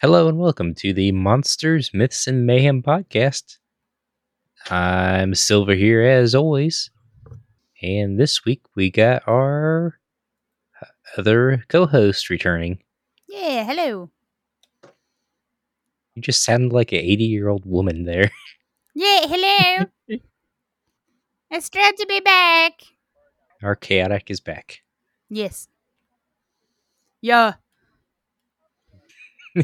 Hello and welcome to the Monsters, Myths, and Mayhem podcast. I'm Silver here as always. And this week we got our other co host returning. Yeah, hello. You just sound like an 80 year old woman there. Yeah, hello. it's glad to be back. Our Kaotic is back. Yes. Yeah.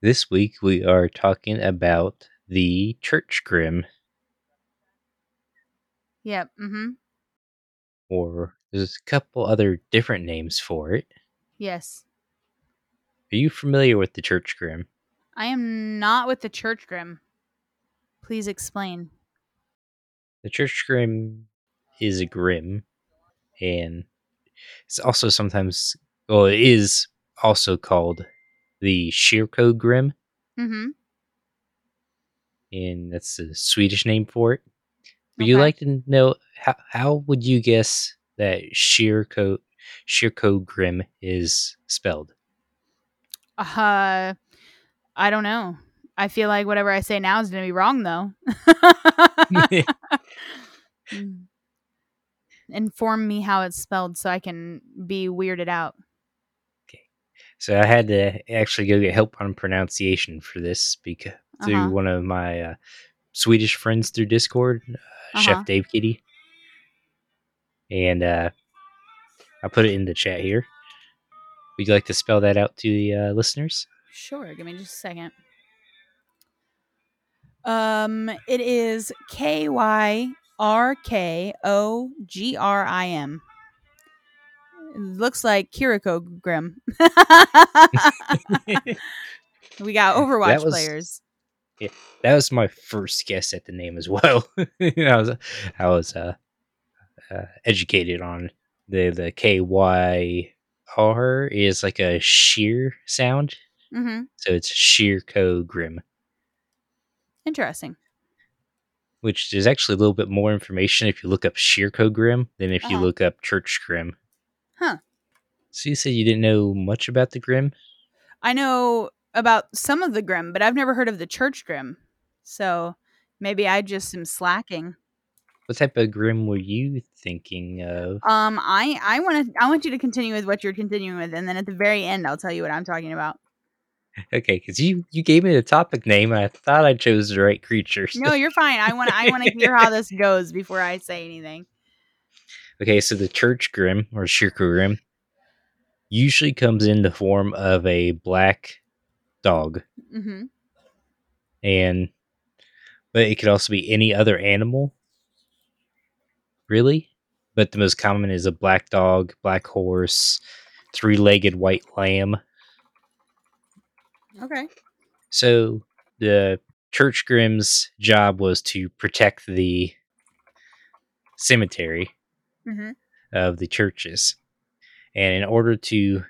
this week we are talking about the Church Grim, Yep. Mm-hmm. or there's a couple other different names for it. Yes. Are you familiar with the Church Grim? I am not with the church grim. Please explain. The Church Grim is a grim, and it's also sometimes, well, it is also called the Shirko Grim, Mm-hmm. and that's the Swedish name for it. Would you like to know how, how would you guess that Shirko Shirko Grim is spelled? Uh, I don't know. I feel like whatever I say now is going to be wrong, though. Mm. Inform me how it's spelled so I can be weirded out. So I had to actually go get help on pronunciation for this because through Uh-huh. one of my uh, Swedish friends through Discord, uh, Uh-huh. Chef Dave Kitty, and uh, I put it in the chat here. Would you like to spell that out to the uh, listeners? Sure. Give me just a second. Um, it is K Y R K O G R I M. It looks like Kiriko Grim. we got Overwatch was- players. that was my first guess at the name as well. I was I was uh, uh, educated on the the K Y R is like a sheer sound, hmm so it's Sheerco Grim, Interesting. which is actually a little bit more information if you look up Sheerco Grim than if you Uh-huh. look up Church Grim. Huh. So you said you didn't know much about the Grim. I know about some of the Grim, but I've never heard of the Church Grim. So maybe I just am slacking. What type of Grim were you thinking of? Um, I I want to I want you to continue with what you're continuing with, and then at the very end, I'll tell you what I'm talking about. Okay, because you you gave me the topic name, and I thought I chose the right creatures. No, you're fine. I want I want to hear how this goes before I say anything. Okay, so the church grim or Shirku grim usually comes in the form of a black dog, Mm-hmm. and but it could also be any other animal, really. But the most common is a black dog, black horse, three-legged white lamb. Okay. So the church grim's job was to protect the cemetery Mm-hmm. of the churches. And in order to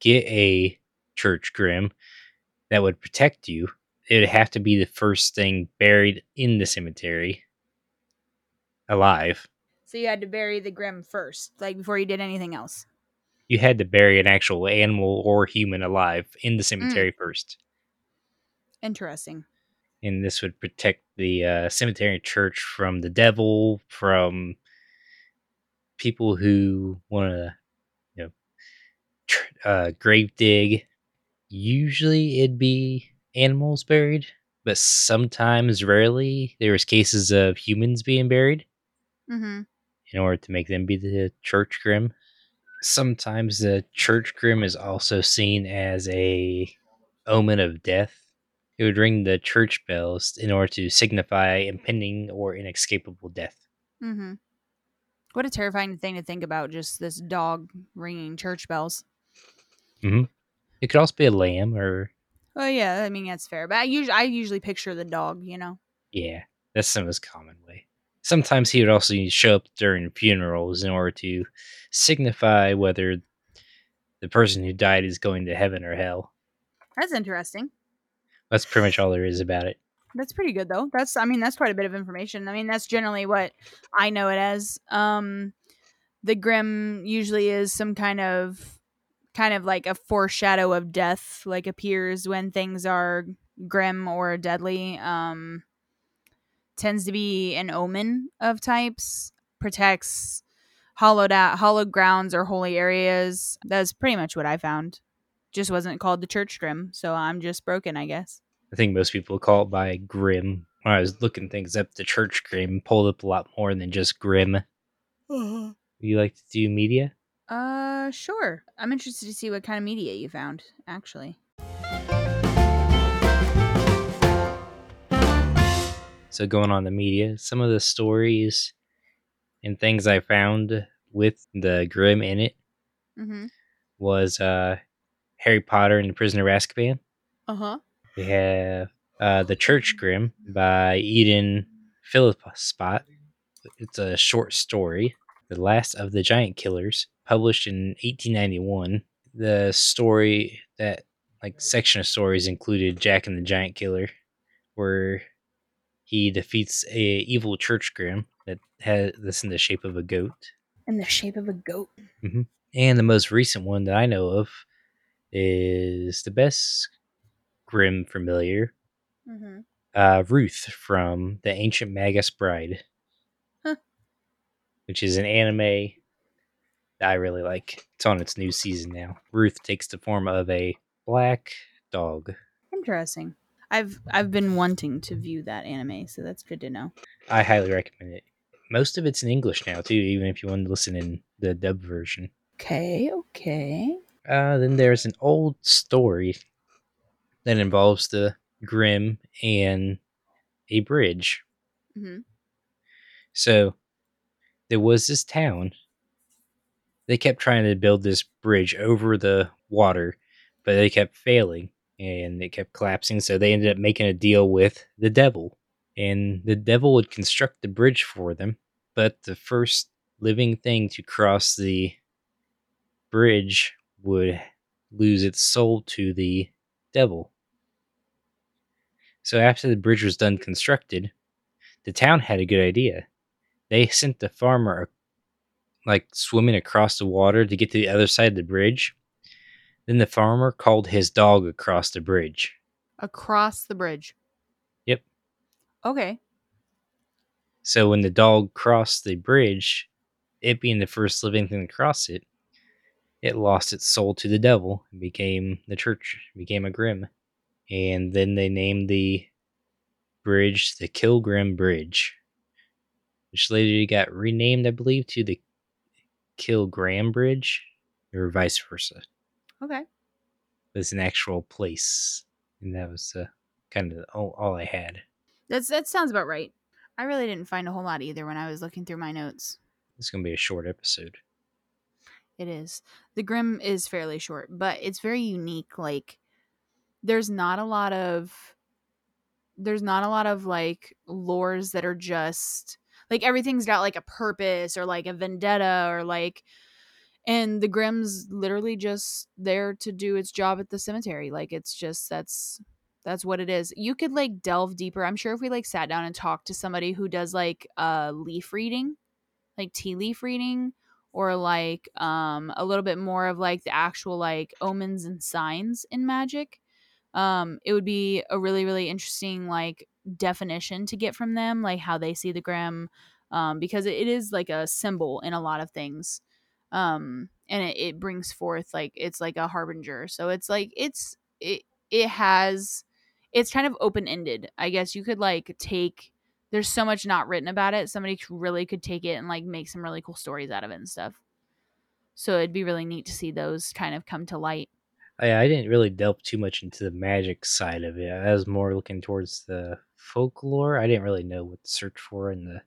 get a church grim that would protect you, it would have to be the first thing buried in the cemetery alive. So you had to bury the Grim first, like before you did anything else. You had to bury an actual animal or human alive in the cemetery first. Interesting. And this would protect the uh, cemetery and church from the devil, from people who want to, you know, tr- uh, grave dig. Usually it'd be animals buried, but sometimes, rarely, there was cases of humans being buried Mm-hmm. in order to make them be the church grim. Sometimes the church grim is also seen as a omen of death. It would ring the church bells in order to signify impending or inescapable death. Mm-hmm. What a terrifying thing to think about, just this dog ringing church bells. Mm-hmm. It could also be a lamb or Oh yeah, I mean that's fair. But I usually I usually picture the dog, you know. Yeah, that's the most common way. Sometimes he would also show up during funerals in order to signify whether the person who died is going to heaven or hell. That's interesting. That's pretty much all there is about it. That's pretty good though. That's I mean that's quite a bit of information. I mean that's generally what I know it as. Um the grim usually is some kind of kind of like a foreshadow of death like appears when things are grim or deadly. Um tends to be an omen of types, protects hollowed out hollowed grounds or holy areas. That's pretty much what I found. Just wasn't called the church grim, so I'm just broken, I guess. I think most people call it by grim. When I was looking things up, the church grim pulled up a lot more than just grim. Uh-huh. You like to do media? Uh, sure. I'm interested to see what kind of media you found, actually. So going on the media, some of the stories and things I found with the grim in it Mm-hmm. was uh Harry Potter and the Prisoner of Azkaban. Uh huh. We have uh The Church Grim by Eden Phillpotts. It's a short story. The Last of the Giant Killers, published in 1891. The story that like section of stories included Jack and the Giant Killer, where he defeats a evil church grim that has this in the shape of a goat. In the shape of a goat. And the most recent one that I know of is the best grim familiar, Mm-hmm. uh, Ruth from the Ancient Magus Bride, Huh. which is an anime that I really like. It's on its new season now. Ruth takes the form of a black dog. Interesting. I've I've been wanting to view that anime, so that's good to know. I highly recommend it. Most of it's in English now too, even if you want to listen in the dub version. Okay, okay. Uh, then there's an old story that involves the Grim and a bridge. Mm-hmm. So there was this town. They kept trying to build this bridge over the water, but they kept failing and it kept collapsing. So they ended up making a deal with the devil. And the devil would construct the bridge for them. But the first living thing to cross the bridge would lose its soul to the devil. So after the bridge was done constructed, the town had a good idea. They sent the farmer like swimming across the water to get to the other side of the bridge. Then the farmer called his dog across the bridge. Across the bridge. Yep. Okay. So when the dog crossed the bridge, it being the first living thing to cross it, it lost its soul to the devil and became the church, became a grim. And then they named the bridge the Kilgrim Bridge, which later got renamed, I believe, to the Kilgram Bridge, or vice versa. Okay. It's an actual place, and that was uh, kind of all, all I had. That's that sounds about right. I really didn't find a whole lot either when I was looking through my notes. It's gonna be a short episode. It is. The Grim is fairly short, but it's very unique. Like there's not a lot of there's not a lot of like lores that are just like everything's got like a purpose or like a vendetta or like and the Grim's literally just there to do its job at the cemetery. Like it's just that's that's what it is. You could like delve deeper. I'm sure if we like sat down and talked to somebody who does like uh leaf reading, like tea leaf reading or like um a little bit more of like the actual like omens and signs in magic um it would be a really really interesting like definition to get from them like how they see the grim um because it is like a symbol in a lot of things um and it, it brings forth like it's like a harbinger so it's like it's it it has it's kind of open ended i guess you could like take there's so much not written about it. Somebody really could take it and like make some really cool stories out of it and stuff. So it'd be really neat to see those kind of come to light. I, I didn't really delve too much into the magic side of it. I was more looking towards the folklore. I didn't really know what to search for in the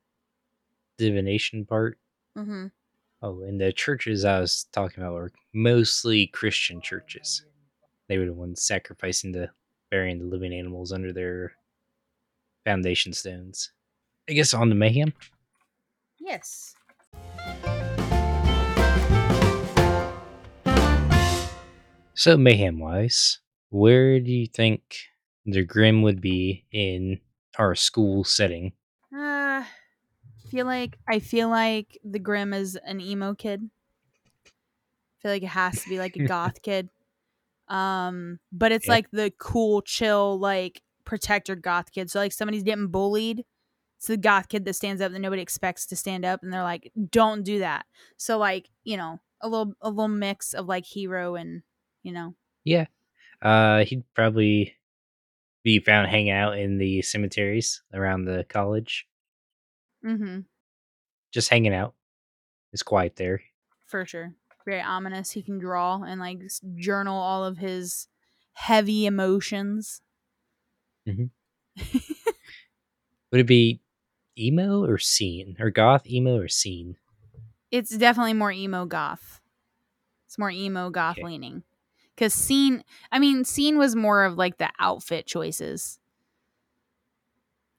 divination part. Mm-hmm. Oh, and the churches I was talking about were mostly Christian churches. They were the ones sacrificing the burying the living animals under their foundation stones. I guess on the mayhem. Yes. So mayhem wise, where do you think the Grim would be in our school setting? Uh, feel like I feel like the Grim is an emo kid. I feel like it has to be like a goth kid. Um, but it's Yeah. like the cool, chill, like protector goth kid. So like somebody's getting bullied. It's the goth kid that stands up that nobody expects to stand up, and they're like, "Don't do that." So like you know a little a little mix of like hero and you know Yeah. Uh he'd probably be found hanging out in the cemeteries around the college. mm-hmm, Just hanging out. It's quiet there. for sure. Very ominous. He can draw and like journal all of his heavy emotions. Mhm. Would it be emo or scene? Or goth, emo or scene? it's definitely more emo goth. It's more emo goth Okay. leaning. Cause scene I mean, scene was more of like the outfit choices.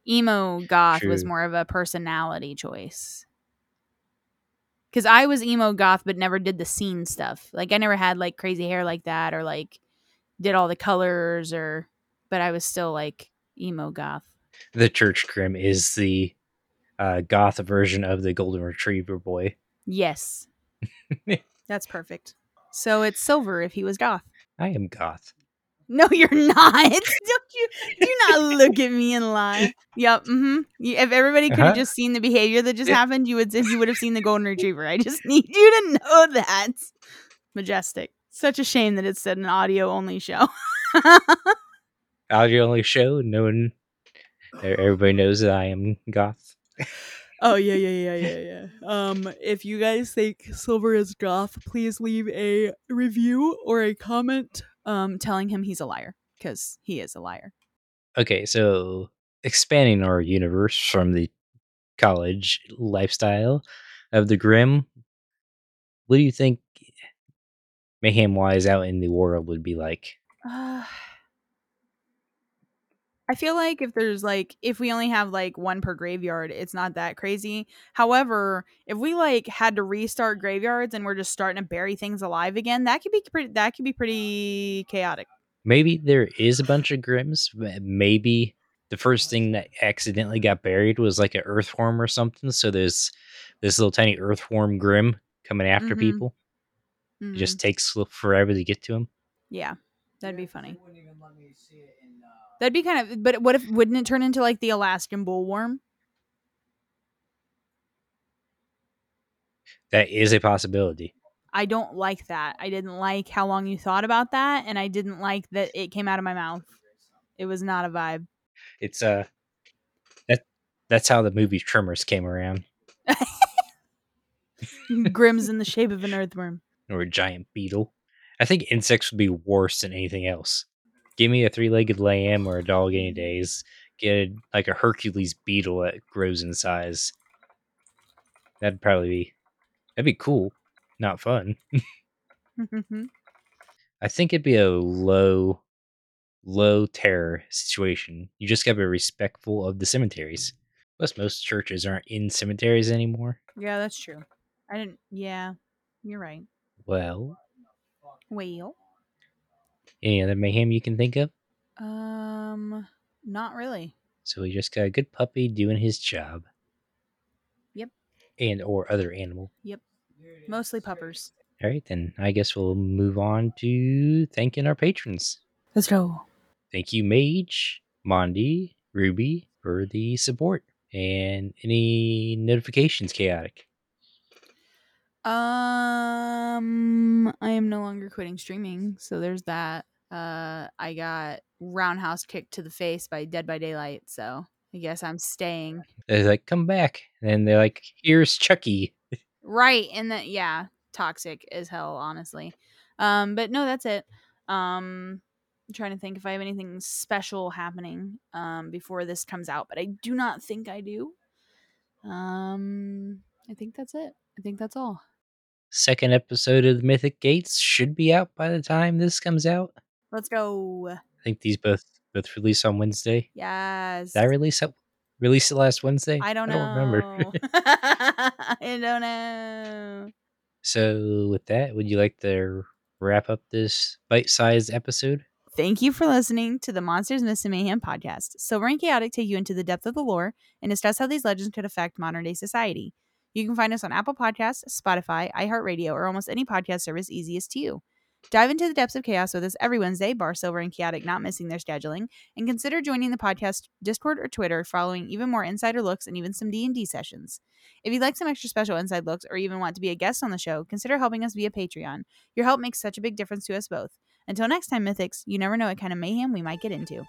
Emo goth was more of a personality choice. Cause I was emo goth but never did the scene stuff. Like I never had like crazy hair like that or like did all the colors or but I was still like emo goth. The church grim is the uh, goth version of the golden retriever boy. Yes. That's perfect. So it's silver if he was goth. I am goth. No, you're not. Don't you do not look at me and lie. Yep. Mm-hmm. If everybody could have Uh-huh. just seen the behavior that just happened, you would you would have seen the golden retriever. I just need you to know that. Majestic. Such a shame that it's said an audio only show. Audio only show. No one, everybody knows that I am goth. Oh yeah, yeah, yeah, yeah, yeah. Um, if you guys think Silver is goth, please leave a review or a comment um telling him he's a liar because he is a liar. Okay, so expanding our universe from the college lifestyle of the Grim, what do you think mayhem wise out in the world would be like? Uh, I feel like if there's like if we only have like one per graveyard, it's not that crazy. However, if we like had to restart graveyards and we're just starting to bury things alive again, that could be pretty. That could be pretty chaotic. Maybe there is a bunch of Grims. Maybe the first thing that accidentally got buried was like an earthworm or something. So there's this little tiny earthworm Grim coming after Mhm. people. It Mhm. just takes forever to get to him. yeah, that'd be funny. That'd be kind of. But what if wouldn't it turn into like the Alaskan bullworm? That is a possibility. I don't like that. I didn't like how long you thought about that, and I didn't like that it came out of my mouth. It was not a vibe. It's uh that that's how the movie Tremors came around, Grimm's in the shape of an earthworm. or a giant beetle. I think insects would be worse than anything else. Give me a three-legged lamb or a dog any days. Get like a Hercules beetle that grows in size. That'd probably be that'd be cool, not fun. Mm-hmm. I think it'd be a low, low terror situation. You just gotta be respectful of the cemeteries. Plus, most churches aren't in cemeteries anymore. yeah, that's true. I didn't. Yeah, you're right. Well, Well, any other mayhem you can think of? um, not really. So we just got a good puppy doing his job. Yep. And or other animal. Yep. Mostly puppers. All right, then I guess we'll move on to thanking our patrons. Let's go. Thank you, Mage, Mondi, Ruby, for the support and any notifications. Kaotic. Um, I am no longer quitting streaming, so there's that. Uh, I got roundhouse kicked to the face by Dead by Daylight, so I guess I'm staying. They're like, come back, and they're like, here's Chucky. Right, and then yeah, toxic as hell, honestly. Um, but no, that's it. Um, I'm trying to think if I have anything special happening um before this comes out, but I do not think I do. Um, I think that's it. I think that's all. Second episode of the Mythic Gates should be out by the time this comes out. Let's go. I think these both both release on Wednesday. Yes. Did I release it? Release it last Wednesday? I don't know. remember. I don't know. so, with that, would you like to wrap up this bite-sized episode? Thank you for listening to the Monsters, Myths, and Mayhem podcast. Silver and Kaotic take you into the depth of the lore and discuss how these legends could affect modern day society. You can find us on Apple Podcasts, Spotify, iHeartRadio, or almost any podcast service easiest to you. Dive into the depths of chaos with us every Wednesday, bar Silver and Kaotic not missing their scheduling, and consider joining the podcast Discord or Twitter, following even more insider looks and even some D&D sessions. If you'd like some extra special inside looks or even want to be a guest on the show, consider helping us via Patreon. Your help makes such a big difference to us both. Until next time, Mythics, you never know what kind of mayhem we might get into.